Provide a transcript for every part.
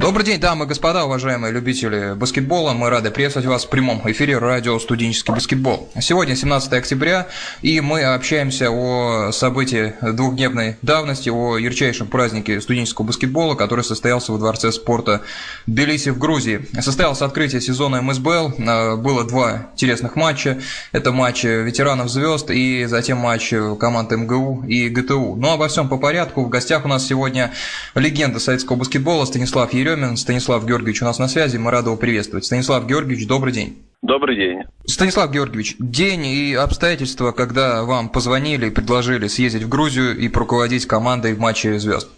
Добрый день, дамы и господа, уважаемые любители баскетбола. Мы рады приветствовать вас в прямом эфире радио «Студенческий баскетбол». Сегодня 17 октября, и мы общаемся о событии двухдневной давности, о ярчайшем празднике студенческого баскетбола, который состоялся во Дворце спорта Тбилиси в Грузии. Состоялось открытие сезона МСБЛ, а, было два интересных матча. Это матч ветеранов звезд и затем матч команд МГУ и ГТУ. Но обо всем по порядку. В гостях у нас сегодня легенда советского баскетбола Станислав Еремин Еремин. Станислав Георгиевич у нас на связи, мы рады его приветствовать. Станислав Георгиевич, добрый день. Добрый день. Станислав Георгиевич, день и обстоятельства, когда вам позвонили и предложили съездить в Грузию и руководить командой в матче звезд.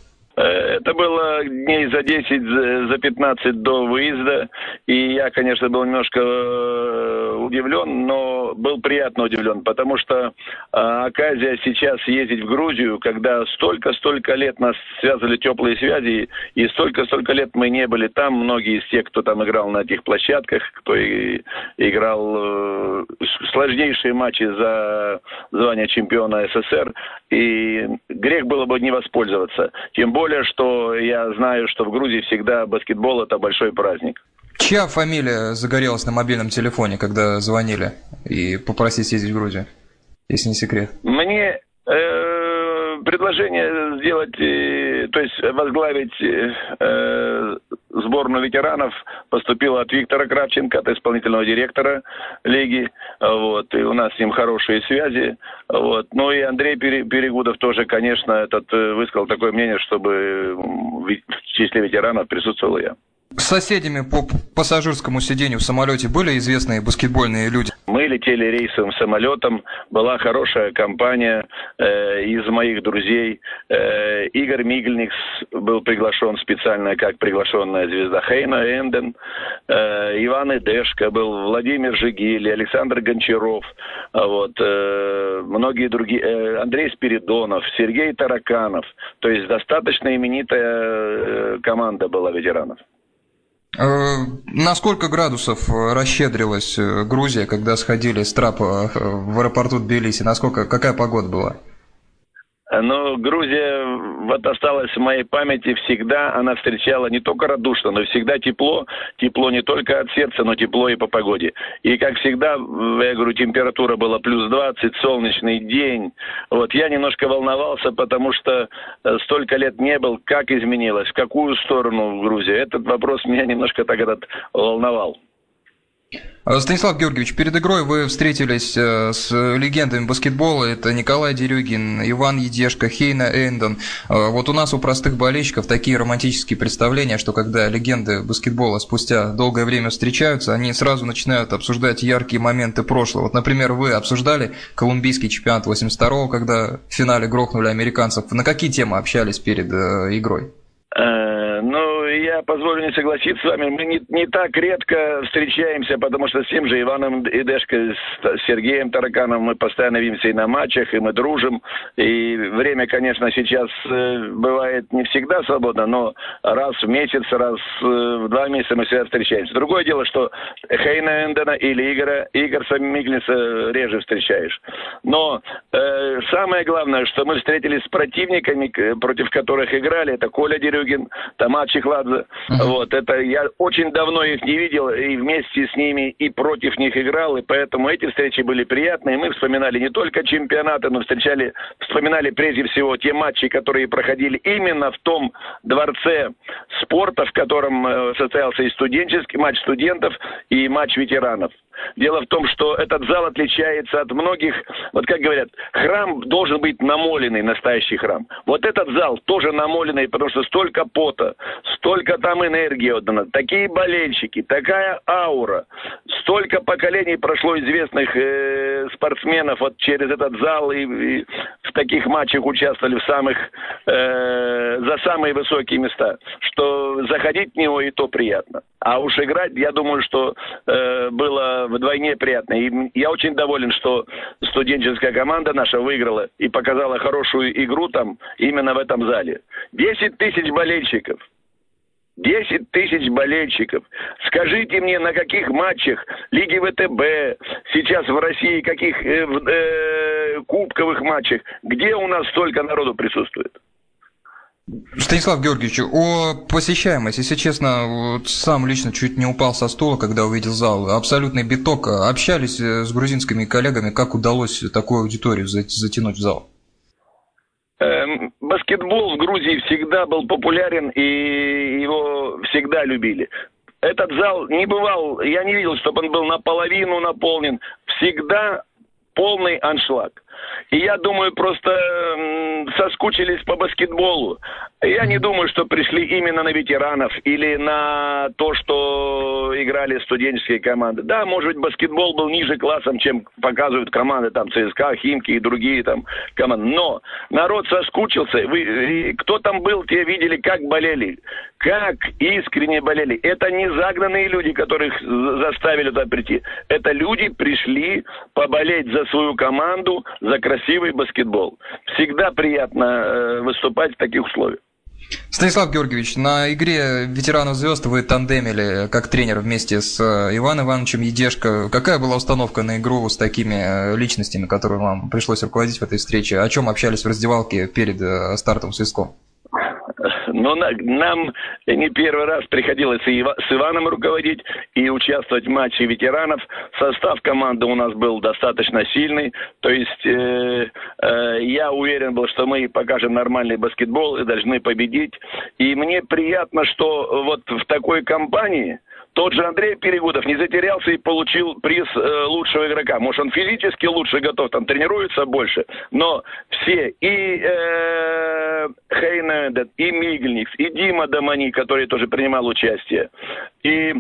Это было дней за 10, за 15 до выезда, и я, конечно, был немножко э, удивлен, но был приятно удивлен, потому что э, оказия сейчас ездить в Грузию, когда столько-столько лет нас связывали теплые связи, и столько-столько лет мы не были там, многие из тех, кто там играл на этих площадках, кто и, играл э, сложнейшие матчи за звание чемпиона СССР, и грех было бы не воспользоваться. Тем более, что я знаю, что в Грузии всегда баскетбол – это большой праздник. Чья фамилия загорелась на мобильном телефоне, когда звонили и попросить съездить в Грузию, если не секрет? Мне предложение сделать, э, то есть возглавить э, сборную ветеранов поступило от Виктора Кравченко, от исполнительного директора лиги. Вот, и у нас с ним хорошие связи. Вот. Ну и Андрей Перегудов тоже, конечно, этот, э, высказал такое мнение, чтобы в числе ветеранов присутствовал я. С соседями по пассажирскому сидению в самолете были известные баскетбольные люди? Мы летели рейсовым самолетом, была хорошая компания э, из моих друзей. Э, Игорь Мигельникс был приглашен специально как приглашенная звезда Хейна Энден. Э, Иван Идешко был, Владимир Жигили, Александр Гончаров, вот, э, многие другие, э, Андрей Спиридонов, Сергей Тараканов. То есть достаточно именитая э, команда была ветеранов. Э, на сколько градусов расщедрилась э, Грузия, когда сходили с трапа э, в аэропорту Тбилиси? Насколько, какая погода была? Но Грузия вот осталась в моей памяти всегда. Она встречала не только радушно, но всегда тепло. Тепло не только от сердца, но тепло и по погоде. И как всегда, я говорю, температура была плюс 20, солнечный день. Вот я немножко волновался, потому что э, столько лет не был. Как изменилось? В какую сторону Грузия? Этот вопрос меня немножко так этот волновал. Э, Станислав Георгиевич, перед игрой вы встретились э, с легендами баскетбола. Это Николай Дерюгин, Иван Едешко, Хейна Эндон. Э, вот у нас у простых болельщиков такие романтические представления, что когда легенды баскетбола спустя долгое время встречаются, они сразу начинают обсуждать яркие моменты прошлого. Вот, например, вы обсуждали колумбийский чемпионат 82-го, когда в финале грохнули американцев. На какие темы общались перед игрой? Ну, я позволю не согласиться с вами. Мы не, не так редко встречаемся, потому что с тем же Иваном Идешко, с Сергеем Тараканом мы постоянно видимся и на матчах, и мы дружим. И время, конечно, сейчас э, бывает не всегда свободно, но раз в месяц, раз э, в два месяца мы всегда встречаемся. Другое дело, что Хейна Эндена или Игоря, Игорь Миглиса реже встречаешь. Но э, самое главное, что мы встретились с противниками, против которых играли, это Коля Дерюгин, Тома Чехладзе. Uh-huh. Вот, это я очень давно их не видел, и вместе с ними и против них играл, и поэтому эти встречи были приятные. Мы вспоминали не только чемпионаты, но встречали, вспоминали прежде всего те матчи, которые проходили именно в том дворце спорта, в котором э, состоялся и студенческий матч студентов, и матч ветеранов. Дело в том, что этот зал отличается от многих, вот как говорят, храм должен быть намоленный, настоящий храм. Вот этот зал тоже намоленный, потому что столько пота, столько там энергии отдано, такие болельщики, такая аура, столько поколений прошло известных э, спортсменов вот через этот зал и, и в таких матчах участвовали в самых, э, за самые высокие места, что заходить в него и то приятно. А уж играть, я думаю, что э, было вдвойне приятно. И я очень доволен, что студенческая команда наша выиграла и показала хорошую игру там, именно в этом зале. 10 тысяч болельщиков. 10 тысяч болельщиков. Скажите мне, на каких матчах Лиги ВТБ сейчас в России, каких, э, э, э, кубковых матчах. Где у нас столько народу присутствует? Станислав Георгиевич, о посещаемости, если честно, вот сам лично чуть не упал со стула, когда увидел зал. Абсолютный биток. Общались э, с грузинскими коллегами, как удалось такую аудиторию затянуть в зал? Эм, баскетбол в Грузии всегда был популярен, и его всегда любили. Этот зал не бывал, я не видел, чтобы он был наполовину наполнен. Всегда полный аншлаг. И я думаю, просто соскучились по баскетболу. Я не думаю, что пришли именно на ветеранов или на то, что играли студенческие команды. Да, может быть, баскетбол был ниже классом, чем показывают команды, там, ЦСКА, Химки и другие там команды. Но народ соскучился. Вы, кто там был, те видели, как болели. Как искренне болели. Это не загнанные люди, которых заставили туда прийти. Это люди пришли поболеть за свою команду, за красивый баскетбол. Всегда приятно э, выступать в таких условиях. Станислав Георгиевич, на игре ветеранов звезд вы тандемили как тренер вместе с э, Иваном Ивановичем Едешко. Какая была установка на игру с такими э, личностями, которые вам пришлось руководить в этой встрече? О чем общались в раздевалке перед э, стартовым свистком? Но на, нам не первый раз приходилось и с Иваном руководить, и участвовать в матче ветеранов. Состав команды у нас был достаточно сильный. То есть э, э, я уверен был, что мы покажем нормальный баскетбол и должны победить. И мне приятно, что вот в такой компании – тот же Андрей Перегудов не затерялся и получил приз э, лучшего игрока. Может, он физически лучше готов, там тренируется больше, но все, и э, Хейнедет, и Мигельникс, и Дима Домани, который тоже принимал участие, и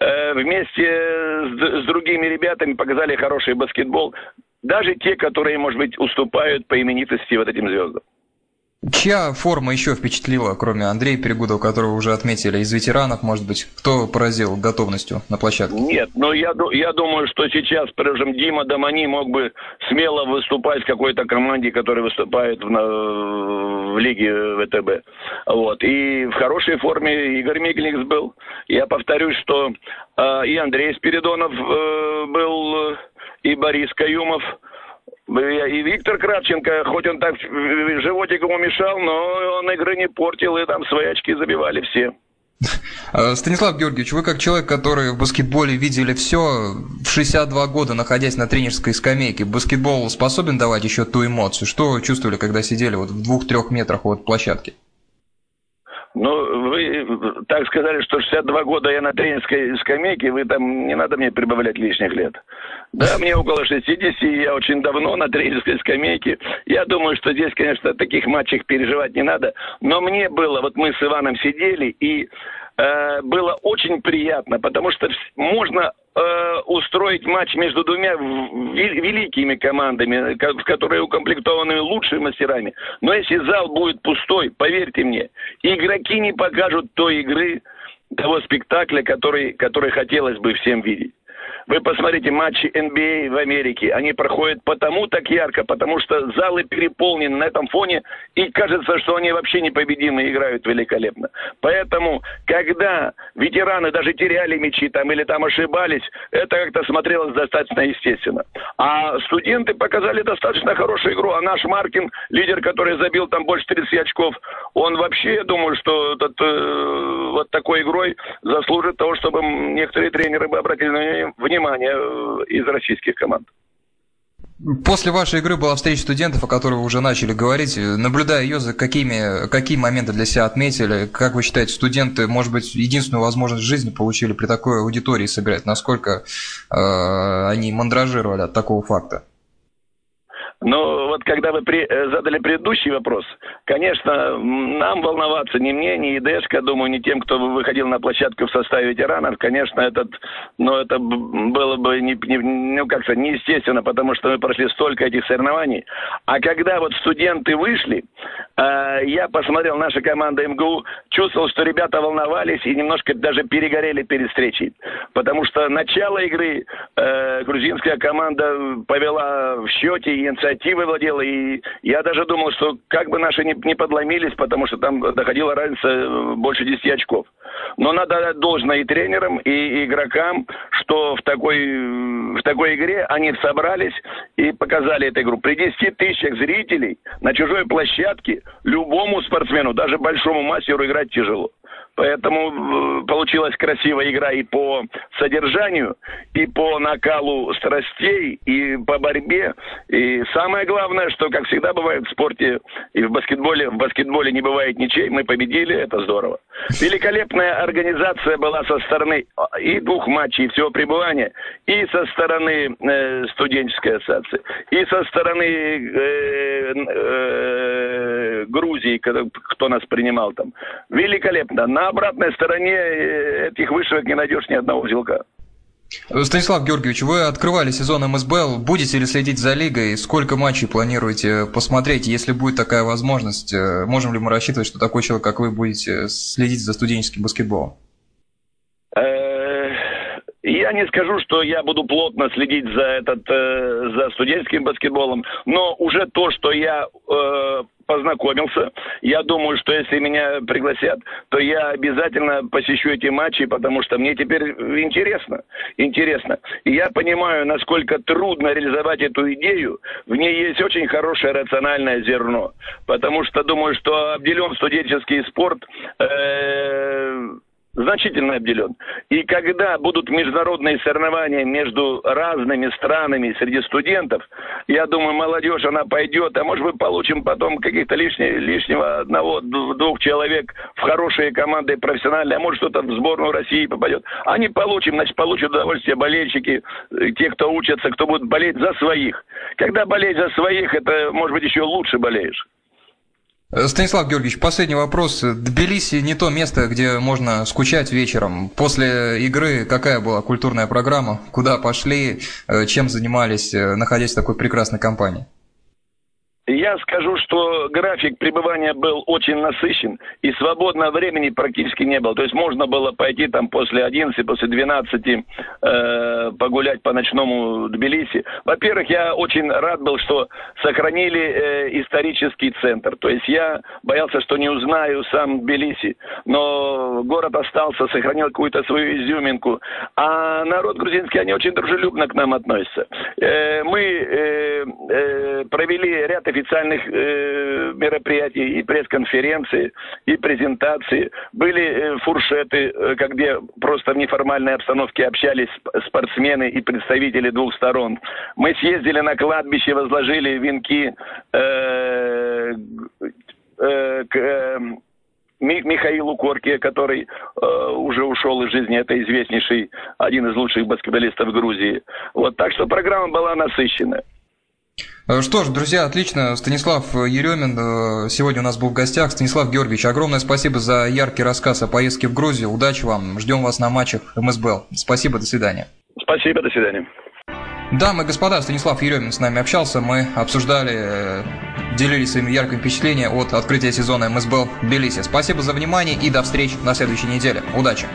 э, вместе с, с другими ребятами показали хороший баскетбол. Даже те, которые, может быть, уступают по именитости вот этим звездам. Чья форма еще впечатлила, кроме Андрея Перегудова, которого уже отметили, из ветеранов, может быть, кто поразил готовностью на площадке? Нет, но я, я думаю, что сейчас, скажем, Дима Домани мог бы смело выступать в какой-то команде, которая выступает в, в лиге ВТБ. Вот. И в хорошей форме Игорь Мигельникс был. Я повторюсь, что э, и Андрей Спиридонов э, был, и Борис Каюмов – и Виктор Кравченко, хоть он так животик ему мешал, но он игры не портил, и там свои очки забивали все. А, Станислав Георгиевич, вы как человек, который в баскетболе видели все, в 62 года находясь на тренерской скамейке, баскетбол способен давать еще ту эмоцию? Что чувствовали, когда сидели вот в двух-трех метрах от площадки? Ну, вы так сказали, что 62 года я на тренерской скамейке, вы там не надо мне прибавлять лишних лет. Да, мне около 60, я очень давно на тренерской скамейке. Я думаю, что здесь, конечно, таких матчей переживать не надо. Но мне было, вот мы с Иваном сидели, и э, было очень приятно, потому что можно э, устроить матч между двумя великими командами, которые укомплектованы лучшими мастерами. Но если зал будет пустой, поверьте мне, игроки не покажут той игры, того спектакля, который, который хотелось бы всем видеть. Вы посмотрите матчи NBA а в Америке. Они проходят потому так ярко, потому что залы переполнены на этом фоне, и кажется, что они вообще непобедимы играют великолепно. Поэтому, когда ветераны даже теряли мячи там или там ошибались, это как-то смотрелось достаточно естественно. А студенты показали достаточно хорошую игру. А наш Маркин, лидер, который забил там больше 30 очков, он вообще, я думаю, что этот, э, вот такой игрой заслужит того, чтобы некоторые тренеры бы обратили внимание внимания э, из российских команд. После вашей игры была встреча студентов, о которой вы уже начали говорить. Наблюдая ее, за какими, какие моменты для себя отметили? Как вы считаете, студенты, может быть, единственную возможность жизни получили при такой аудитории сыграть? Насколько э, они мандражировали от такого факта? Но вот когда вы при, э, задали предыдущий вопрос, конечно, нам волноваться ни мне, ни ИДшка, думаю, ни тем, кто выходил на площадку в составе ветеранов, конечно, этот, но это было бы не, не, ну, как сказать, неестественно, потому что мы прошли столько этих соревнований. А когда вот студенты вышли, э, я посмотрел, наша команда МГУ, чувствовал, что ребята волновались и немножко даже перегорели перед встречей. Потому что начало игры э, грузинская команда повела в счете, и инициативой владела. И я даже думал, что как бы наши не, не подломились, потому что там доходила разница э, больше 10 очков. Но надо должное и тренерам, и игрокам, что в такой, в такой игре они собрались и показали эту игру. При 10 тысячах зрителей на чужой площадке любому спортсмену, даже большому мастеру играть тяжело. Поэтому э, получилась красивая игра и по содержанию, и по накалу страстей, и по борьбе. И самое главное, что, как всегда бывает в спорте и в баскетболе, в баскетболе не бывает ничей, мы победили, это здорово. Великолепная организация была со стороны а, и двух матчей, и всего пребывания, и со стороны э, студенческой ассоциации, и со стороны э, э, Грузии, кто нас принимал там. Великолепно. На обратной стороне э, этих вышивок не найдешь ни одного узелка. Станислав Георгиевич, вы открывали сезон МСБЛ. Будете ли следить за лигой? Сколько матчей планируете посмотреть? Если будет такая возможность, э, можем ли мы рассчитывать, что такой человек, как вы, будете следить за студенческим баскетболом? Э, я не скажу, что я буду плотно следить за этот, за студенческим баскетболом, но уже то, что я познакомился. Я думаю, что если меня пригласят, то я обязательно посещу эти матчи, потому что мне теперь интересно. Интересно. И я понимаю, насколько трудно реализовать эту идею. В ней есть очень хорошее рациональное зерно. Потому что думаю, что обделен студенческий спорт э, значительно обделен. И когда будут международные соревнования между разными странами среди студентов, я думаю, молодежь, она пойдет, а может быть получим потом каких-то лишнего, лишнего одного, двух человек в хорошие команды профессиональные, а может кто-то в сборную России попадет. Они получим, значит, получат удовольствие болельщики, э, те, кто учатся, кто будет болеть за своих. Когда болеть за своих, это, может быть, еще лучше болеешь. Э, Станислав Георгиевич, последний вопрос. Тбилиси не то место, где можно скучать вечером. После игры какая была культурная программа? Куда пошли? Э, чем занимались, э, находясь в такой прекрасной компании? Я скажу, что график пребывания был очень насыщен, и свободного времени практически не было. То есть можно было пойти там после 11, после 12 э, погулять по ночному Тбилиси. Во-первых, я очень рад был, что сохранили э, исторический центр. То есть я боялся, что не узнаю сам Тбилиси, но город остался, сохранил какую-то свою изюминку. А народ грузинский, они очень дружелюбно к нам относятся. Э, мы э, э, провели ряд официальных э, мероприятий, и пресс-конференции, и презентации. Были э, фуршеты, э, где просто в неформальной обстановке общались спортсмены и представители двух сторон. Мы съездили на кладбище, возложили венки э, э, к э, Михаилу Корке, который э, уже ушел из жизни, это известнейший, один из лучших баскетболистов Грузии. Вот, так что программа была насыщенная. Э, что ж, друзья, отлично. Станислав Еремин э, сегодня у нас был в гостях. Станислав Георгиевич, огромное спасибо за яркий рассказ о поездке в Грузию. Удачи вам. Ждем вас на матчах МСБЛ. Спасибо, до свидания. Спасибо, до свидания. Дамы и господа, Станислав Еремин с нами общался. Мы обсуждали, э, делились своими яркими впечатлениями от открытия сезона МСБЛ Тбилиси. Спасибо за внимание и до встречи на следующей неделе. Удачи!